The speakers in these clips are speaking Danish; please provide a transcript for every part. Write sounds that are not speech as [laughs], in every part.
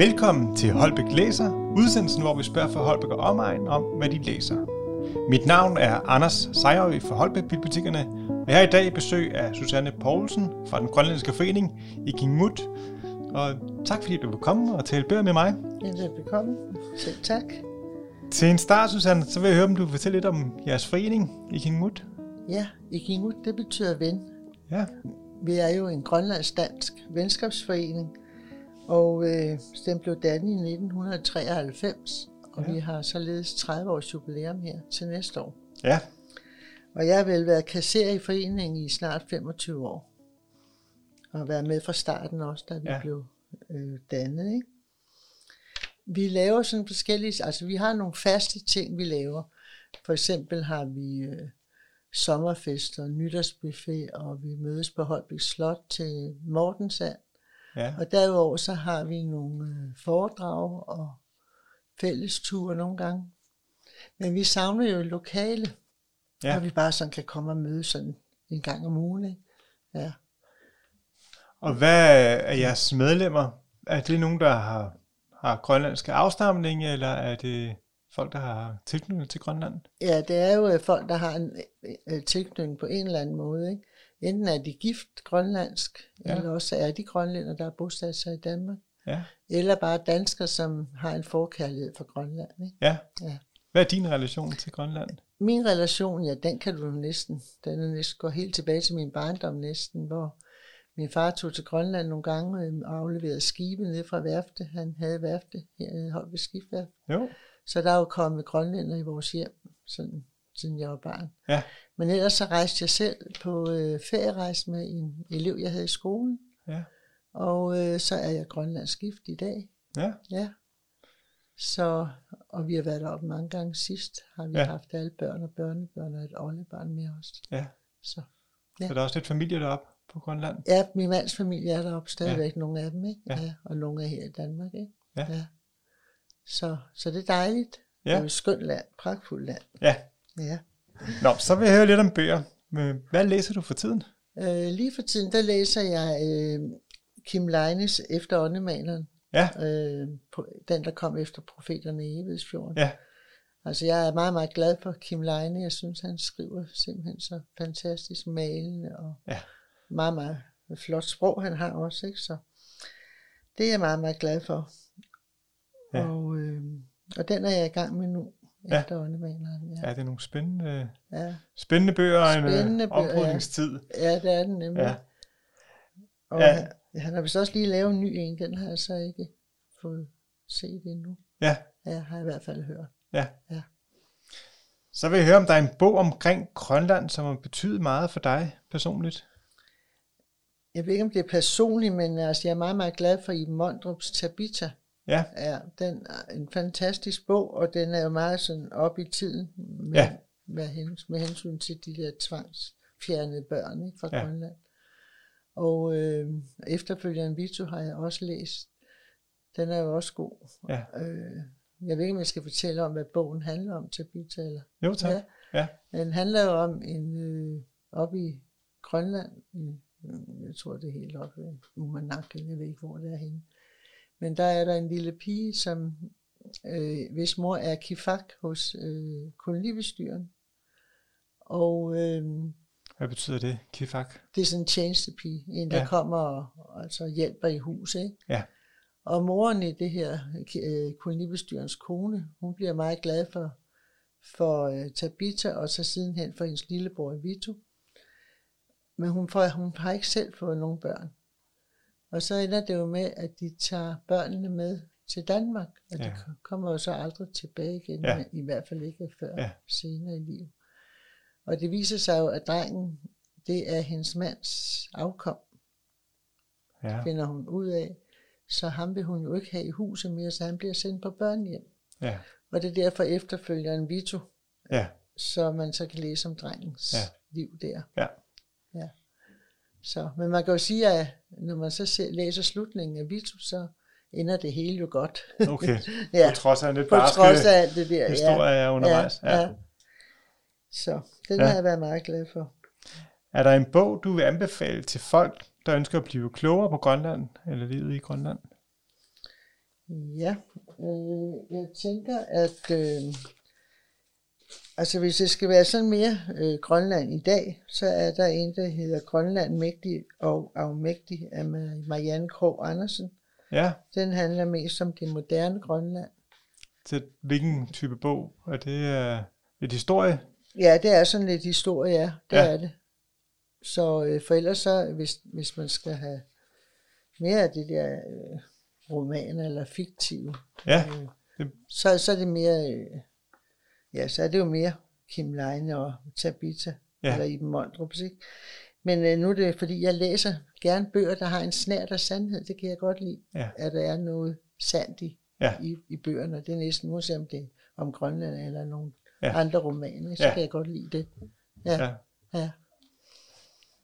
Velkommen til Holbæk Læser, udsendelsen, hvor vi spørger for Holbæk og omegn om, hvad de læser. Mit navn er Anders Sejrø fra Holbæk Bibliotekerne, og jeg har i dag besøg af Susanne Poulsen fra den grønlandske forening i Kingmut. Og tak fordi du vil komme og tale bøger med mig. Velkommen. Selv tak. Til en start, Susanne, så vil jeg høre, om du vil fortælle lidt om jeres forening i Kingmut. Ja, Ikingut, det betyder ven. Ja, Vi er jo en grønlandsk-dansk venskabsforening, og øh, den blev dannet i 1993, og Ja. vi har således 30 års jubilæum her til næste år. ja, Og jeg har vel været kasserer i foreningen i snart 25 år, og været med fra starten også, da vi ja. blev øh, dannet. Ikke? Vi laver sådan forskellige, altså vi har nogle faste ting, vi laver. For eksempel har vi øh, sommerfester, nytårsbuffet, og vi mødes på Holbæk Slot til Mortensand. Ja, Og derudover så har vi nogle øh, foredrag og fællesture nogle gange. Men vi savner jo lokale, Ja. hvor vi bare sådan kan komme og møde sådan en gang om ugen. Ikke? Ja. Og hvad er jeres medlemmer? Er det nogen, der har, har grønlandske afstamning, eller er det folk, der har tilknytning til Grønland? ja, det er jo øh, folk, der har en øh, tilknytning på en eller anden måde. Ikke? Enten er de gift grønlandsk, Ja. eller også er de grønlænder, der er bosat sig i Danmark. Ja, Eller bare danskere, som har en forkærlighed for Grønland. Ikke? ja. Ja. Hvad er din relation til Grønland? Min relation, ja, den kan du næsten, den næsten, går helt tilbage til min barndom næsten, hvor min far tog til Grønland nogle gange øh, og afleverede skibe ned fra værfte. Han havde værfte her i Holbæk Skibsværft. Jo, Så der er jo kommet grønlænder i vores hjem, sådan, siden jeg var barn. ja, Men ellers så rejste jeg selv på øh, ferierejse med en elev, jeg havde i skolen. ja, Og øh, så er jeg grønlandsk gift i dag. ja, Ja. Så, og vi har været deroppe mange gange sidst, har vi Ja. ja. haft alle børn og børnebørn og et oldebarn med os. ja. Så. Så er der også lidt familie deroppe på Grønland? Ja, min mands familie er deroppe stadigvæk, ja. nogle af dem, ikke? Ja. Ja. ja. og nogle er her i Danmark, ikke? Ja. ja. Så, så det er dejligt. Ja. Det er et skønt land, pragtfuldt land. Ja. Ja. Nå, så vil jeg høre lidt om bøger. Hvad læser du for tiden? Øh, lige for tiden, der læser jeg øh, Kim Leines Efter åndemaleren. Ja, Øh, den, der kom efter profeterne i Evidsfjorden. ja, Altså, jeg er meget, meget glad for Kim Leine. Jeg synes, han skriver simpelthen så fantastisk malende og Ja. meget, meget flot sprog, han har også. Ikke? Så det er jeg meget, meget glad for. Ja. Og, øh, og den er jeg i gang med nu, Ja. efter åndemaleren. Ja. ja, det er nogle spændende, Ja. spændende bøger og en Spændende spændende bøger, ja. oprydningstid. ja, det er den nemlig. Ja. Ja. Og Ja. ja. han, han har vist også lige lavet en ny en, den har jeg så ikke fået set endnu. Ja, Ja, har jeg i hvert fald hørt. ja. Ja. Så vil jeg høre, om der er en bog omkring Grønland, som har betydet meget for dig personligt. Jeg ved ikke, om det er personligt, men altså, jeg er meget, meget glad for Iben Mondrups Tabita. Ja, Ja, den er en fantastisk bog, og den er jo meget sådan op i tiden med, Ja. med, hens, med hensyn til de der tvangsfjernede børn ikke, fra Ja. Grønland. Og øh, efterfølgende Vito har jeg også læst. Den er jo også god. ja. Øh, jeg ved ikke, om jeg skal fortælle om, hvad bogen handler om, Tabita, eller Jo, tak. Ja. Ja, den handler jo om en øh, oppe i Grønland, i, øh, jeg tror det er helt oppe i Umanak, jeg ved ikke hvor det er henne. Men der er der en lille pige, som øh, hvis mor er kifak hos øh, kolonibestyren. Og øh, hvad betyder det, Kifak? det er sådan en tjenestepige, en der Ja. kommer og og altså hjælper i huset. Ikke? Ja, Og moren i det her øh, kolonibestyrens kone, hun bliver meget glad for, for øh, Tabita, og så sidenhen for hendes lillebror Vito. Men hun, får, hun har ikke selv fået nogen børn. Og så ender det jo med, at de tager børnene med til Danmark, og Ja. de kommer jo så aldrig tilbage igen, Ja. i hvert fald ikke før Ja. senere i livet. Og det viser sig jo, at drengen, det er hendes mands afkom ja, finder hun ud af. Så ham vil hun jo ikke have i huset mere, så han bliver sendt på børnehjem. ja, Og det er derfor efterfølger en Vito, ja, så man så kan læse om drengens Ja. liv der. Ja. Så, men man kan jo sige, at når man så ser, læser slutningen af Vito, så ender det hele jo godt. okay. [laughs] ja, På trods af lidt på barske trods af det der. historie er undervejs. Ja, ja. Så den Ja. ja. har jeg været meget glad for. Er der en bog, du vil anbefale til folk, der ønsker at blive klogere på Grønland, eller livet i Grønland? Ja, øh, jeg tænker, at øh, altså hvis det skal være sådan mere øh, Grønland i dag, så er der en, der hedder Grønland Mægtig og Afmægtig af Marianne Krog Andersen. Ja, Den handler mest om det moderne Grønland. til hvilken type bog? Er det uh, et historie? Ja, det er sådan lidt historie, ja. Det Ja. er det. Så øh, for ellers så, hvis, hvis man skal have mere af det der øh, romaner eller fiktive, Ja, øh, det- så, så er det mere, øh, ja, så er det jo mere Kim Leine og Tabitha, Ja. eller Iben Mondrup, ikke? Men øh, nu er det, fordi jeg læser gerne bøger, der har en snært af sandhed. Det kan jeg godt lide, Ja. at der er noget sandt i, Ja. i, i bøgerne. Det er næsten uanset om det er om Grønland eller nogle Ja. andre romaner, så Ja. kan jeg godt lide det. Ja, ja. ja.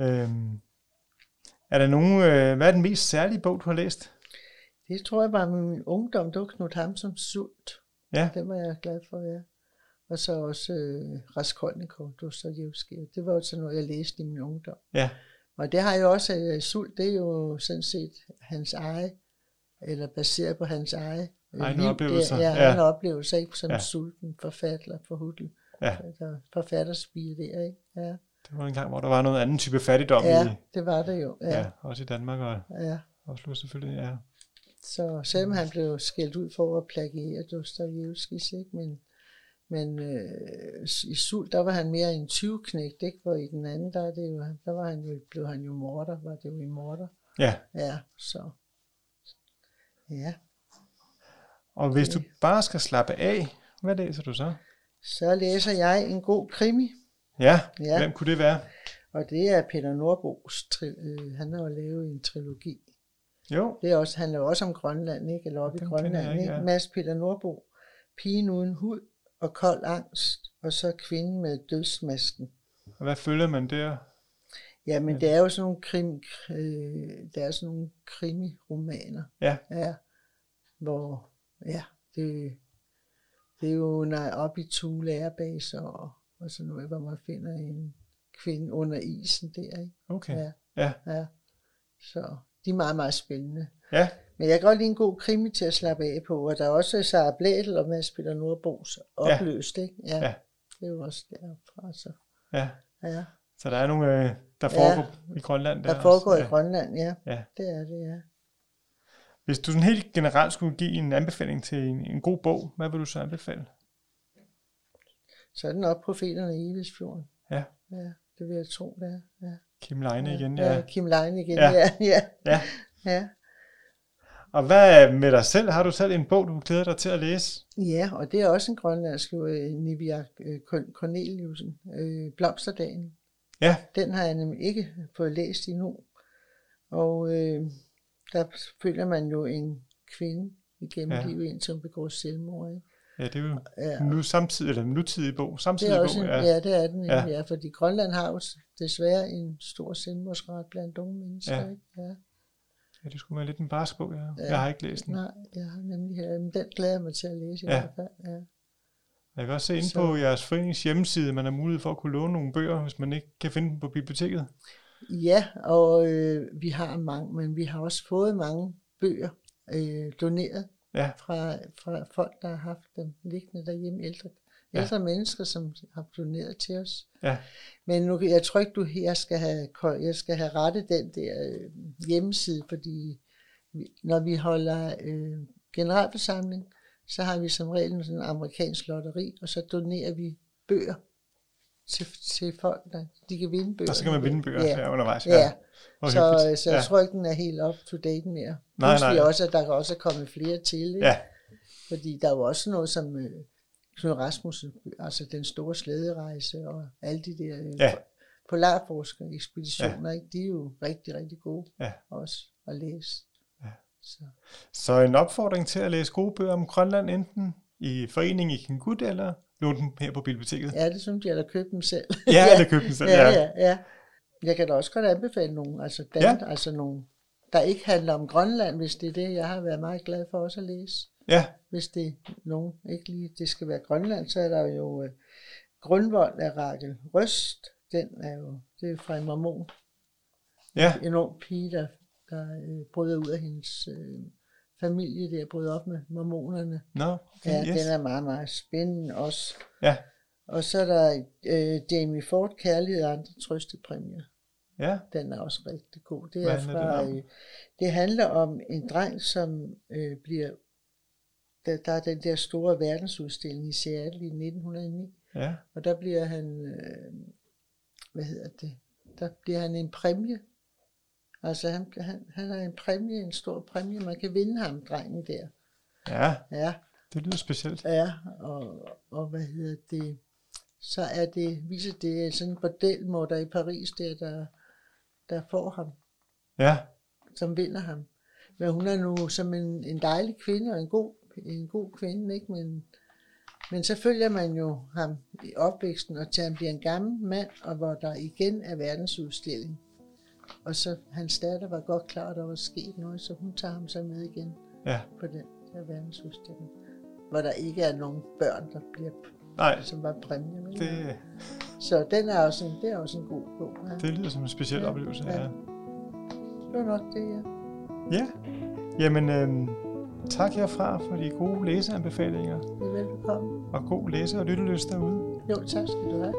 Øhm, er der nogen, øh, hvad er den mest særlige bog, du har læst? Det tror jeg var min ungdom. Det var Knud Hamsums Sult. Ja, Den var jeg glad for, ja. Og så også øh, Raskolnikov, Dostojevskij. Det var også noget, jeg læste i min ungdom. ja, Og det har jo også, øh, Sult, det er jo sådan set hans eget, eller baseret på hans eget øh, Egne liv. oplevelser, Det, ja, ja. egne oplevelser, ikke? Som Ja. sulten forfatter for Hudel. ja. Der forfatterspige der, ikke? Ja. Det var en gang, hvor der var noget anden type fattigdom ja, i, det var det jo. ja. Ja, ja, også i Danmark og ja. Oslo selvfølgelig, ja. Så selvom han blev skældt ud for at plagiere Dostojevskis, ikke? Men, men øh, i Sult, der var han mere en 20-knægt, ikke? Hvor i den anden, der, er det jo, der var han jo, blev han jo morder, var det jo i morder. Ja, Ja, så. Ja, og hvis du bare skal slappe af, hvad læser du så? så læser jeg en god krimi, Ja, Ja. hvem kunne det være? og det er Peter Nordbos, tri- øh, han har jo lavet en trilogi. Jo, Det er også, handler også om Grønland, ikke? Eller oppe i Grønland, ikke? ja. Mads Peter Nordbo, Pigen uden hud og kold angst, og så Kvinden med dødsmasken. og hvad følger man der? Ja, men det er jo sådan nogle krim, øh, der er sådan nogle krimi-romaner, Ja, ja, hvor, ja, det, det er jo når op i Thule Airbase og, og sådan noget, hvor man finder en kvinde under isen der, ikke? okay. Ja, Ja, ja. Så de er meget, meget spændende. ja, Men jeg kan godt lide en god krimi til at slappe af på, og der er også Sara Blædel og Mads Peter Nordbos opløst, ikke? Ja, Ja. det er jo også derfra, så ja. ja. Så der er nogle, øh, der foregår i Grønland. Der også. foregår ja. i Grønland, ja. Ja. Det er det, ja. Hvis du sådan helt generelt skulle give en anbefaling til en, en god bog, hvad vil du så anbefale? Så er den op profeterne i Evidsfjorden. Ja. Ja, det vil jeg tro, det er. Ja. Kim Leine igen, ja. ja. Kim Leine igen, Ja. ja. [laughs] Ja, ja. ja. Og hvad med dig selv? Har du selv en bog, du glæder dig til at læse? Ja, og det er også en grønlandsk, øh, Nivia øh, Corn- Corneliusen, øh, Blomsterdagen. Ja, Den har jeg nemlig ikke fået læst endnu. Og øh, der følger man jo en kvinde igennem Ja. livet, hun begår selvmord. Ikke? ja det er jo Ja, nu samtidig, eller nutidig bog. det Samtidig er også bog, en, ja. ja. det er den ja. ja. fordi Grønland har jo desværre en stor selvmordsret blandt unge mennesker. Ja. Ikke? Ja. Ja. det skulle være lidt en barsk bog, ja. Ja. Jeg har ikke læst den. Nej, jeg har nemlig her, men den glæder jeg mig til at læse i Ja. hvert fald. Ja. Jeg kan også se inde Så- på jeres forenings hjemmeside, man har mulighed for at kunne låne nogle bøger, hvis man ikke kan finde dem på biblioteket. Ja, og øh, vi har mange, men vi har også fået mange bøger øh, doneret Ja, fra, fra folk, der har haft dem liggende derhjemme, ældre, Ja. ældre mennesker, som har doneret til os. ja, Men nu, jeg tror ikke, du her skal have, jeg skal have rettet den der øh, hjemmeside, fordi når vi holder øh, generalforsamling, så har vi som regel sådan en amerikansk lotteri, og så donerer vi bøger til, til folk, der de kan vinde bøger. og så kan man vinde bøger Ja. ja. undervejs. Ja, Hvor så, hyggeligt. så jeg ja. tror ikke, den er helt up to date mere. Nej, Pludselig nej. også, at der kan også komme flere til, ikke? ja, fordi der er jo også noget som øh, Knud Rasmussen, altså den store slæderejse og alle de der øh, Ja. polarforskere, ekspeditioner, ikke? de er jo rigtig, rigtig gode Ja. også at læse. Ja. Så. Så en opfordring til at læse gode bøger om Grønland, enten i foreningen i Kingut, eller låne dem her på biblioteket. Ja, det synes jeg, eller købe dem selv. Ja, eller [laughs] købe dem selv. ja, Ja, ja, ja. Jeg kan da også godt anbefale nogen, altså, dan, Ja. ja. altså nogen, der ikke handler om Grønland, hvis det er det, jeg har været meget glad for også at læse. Ja, hvis det er nogen, ikke lige det skal være Grønland, så er der jo øh, Grundvold af Rakel Røst. Den er jo, det er fra en mormon. ja, En ung pige, der, der øh, bryder ud af hendes øh, familie der brød op med mormonerne. Nå, okay, Ja, yes. den er meget, meget spændende også. Ja, Og så er der øh, Jamie Ford, Kærlighed og andre trøstepræmier. ja, Den er også rigtig god. Det, er fra, den om? øh, det handler om en dreng, som øh, bliver... Der, der er den der store verdensudstilling i Seattle i 1909, ja, og der bliver han... Øh, hvad hedder det? Der bliver han en præmie. Altså han, han, han er en præmie, en stor præmie. Man kan vinde ham, drengen der. ja, Ja, det lyder specielt. Ja, og, og hvad hedder det, så er det, viser det sådan en bordelmorder i Paris, der, der, der får ham, Ja, som vinder ham. Men hun er nu som en, en dejlig kvinde og en god, en god kvinde, ikke? Men, men så følger man jo ham i opvæksten, og til han bliver en gammel mand, og hvor der igen er verdensudstilling. Og så hans datter var godt klar, at der var sket noget, så hun tager ham så med igen ja, på den der verdensudstilling. Hvor der ikke er nogen børn, der bliver nej, som var præmie. det, Så den er også en, det er også en god bog. Ja. det lyder som en speciel Ja, oplevelse. ja. Ja, Det var nok det, ja. ja. jamen øhm, tak herfra for de gode læseanbefalinger, er velbekomme. og god læse- og lyttelyst derude. Jo, tak skal du have.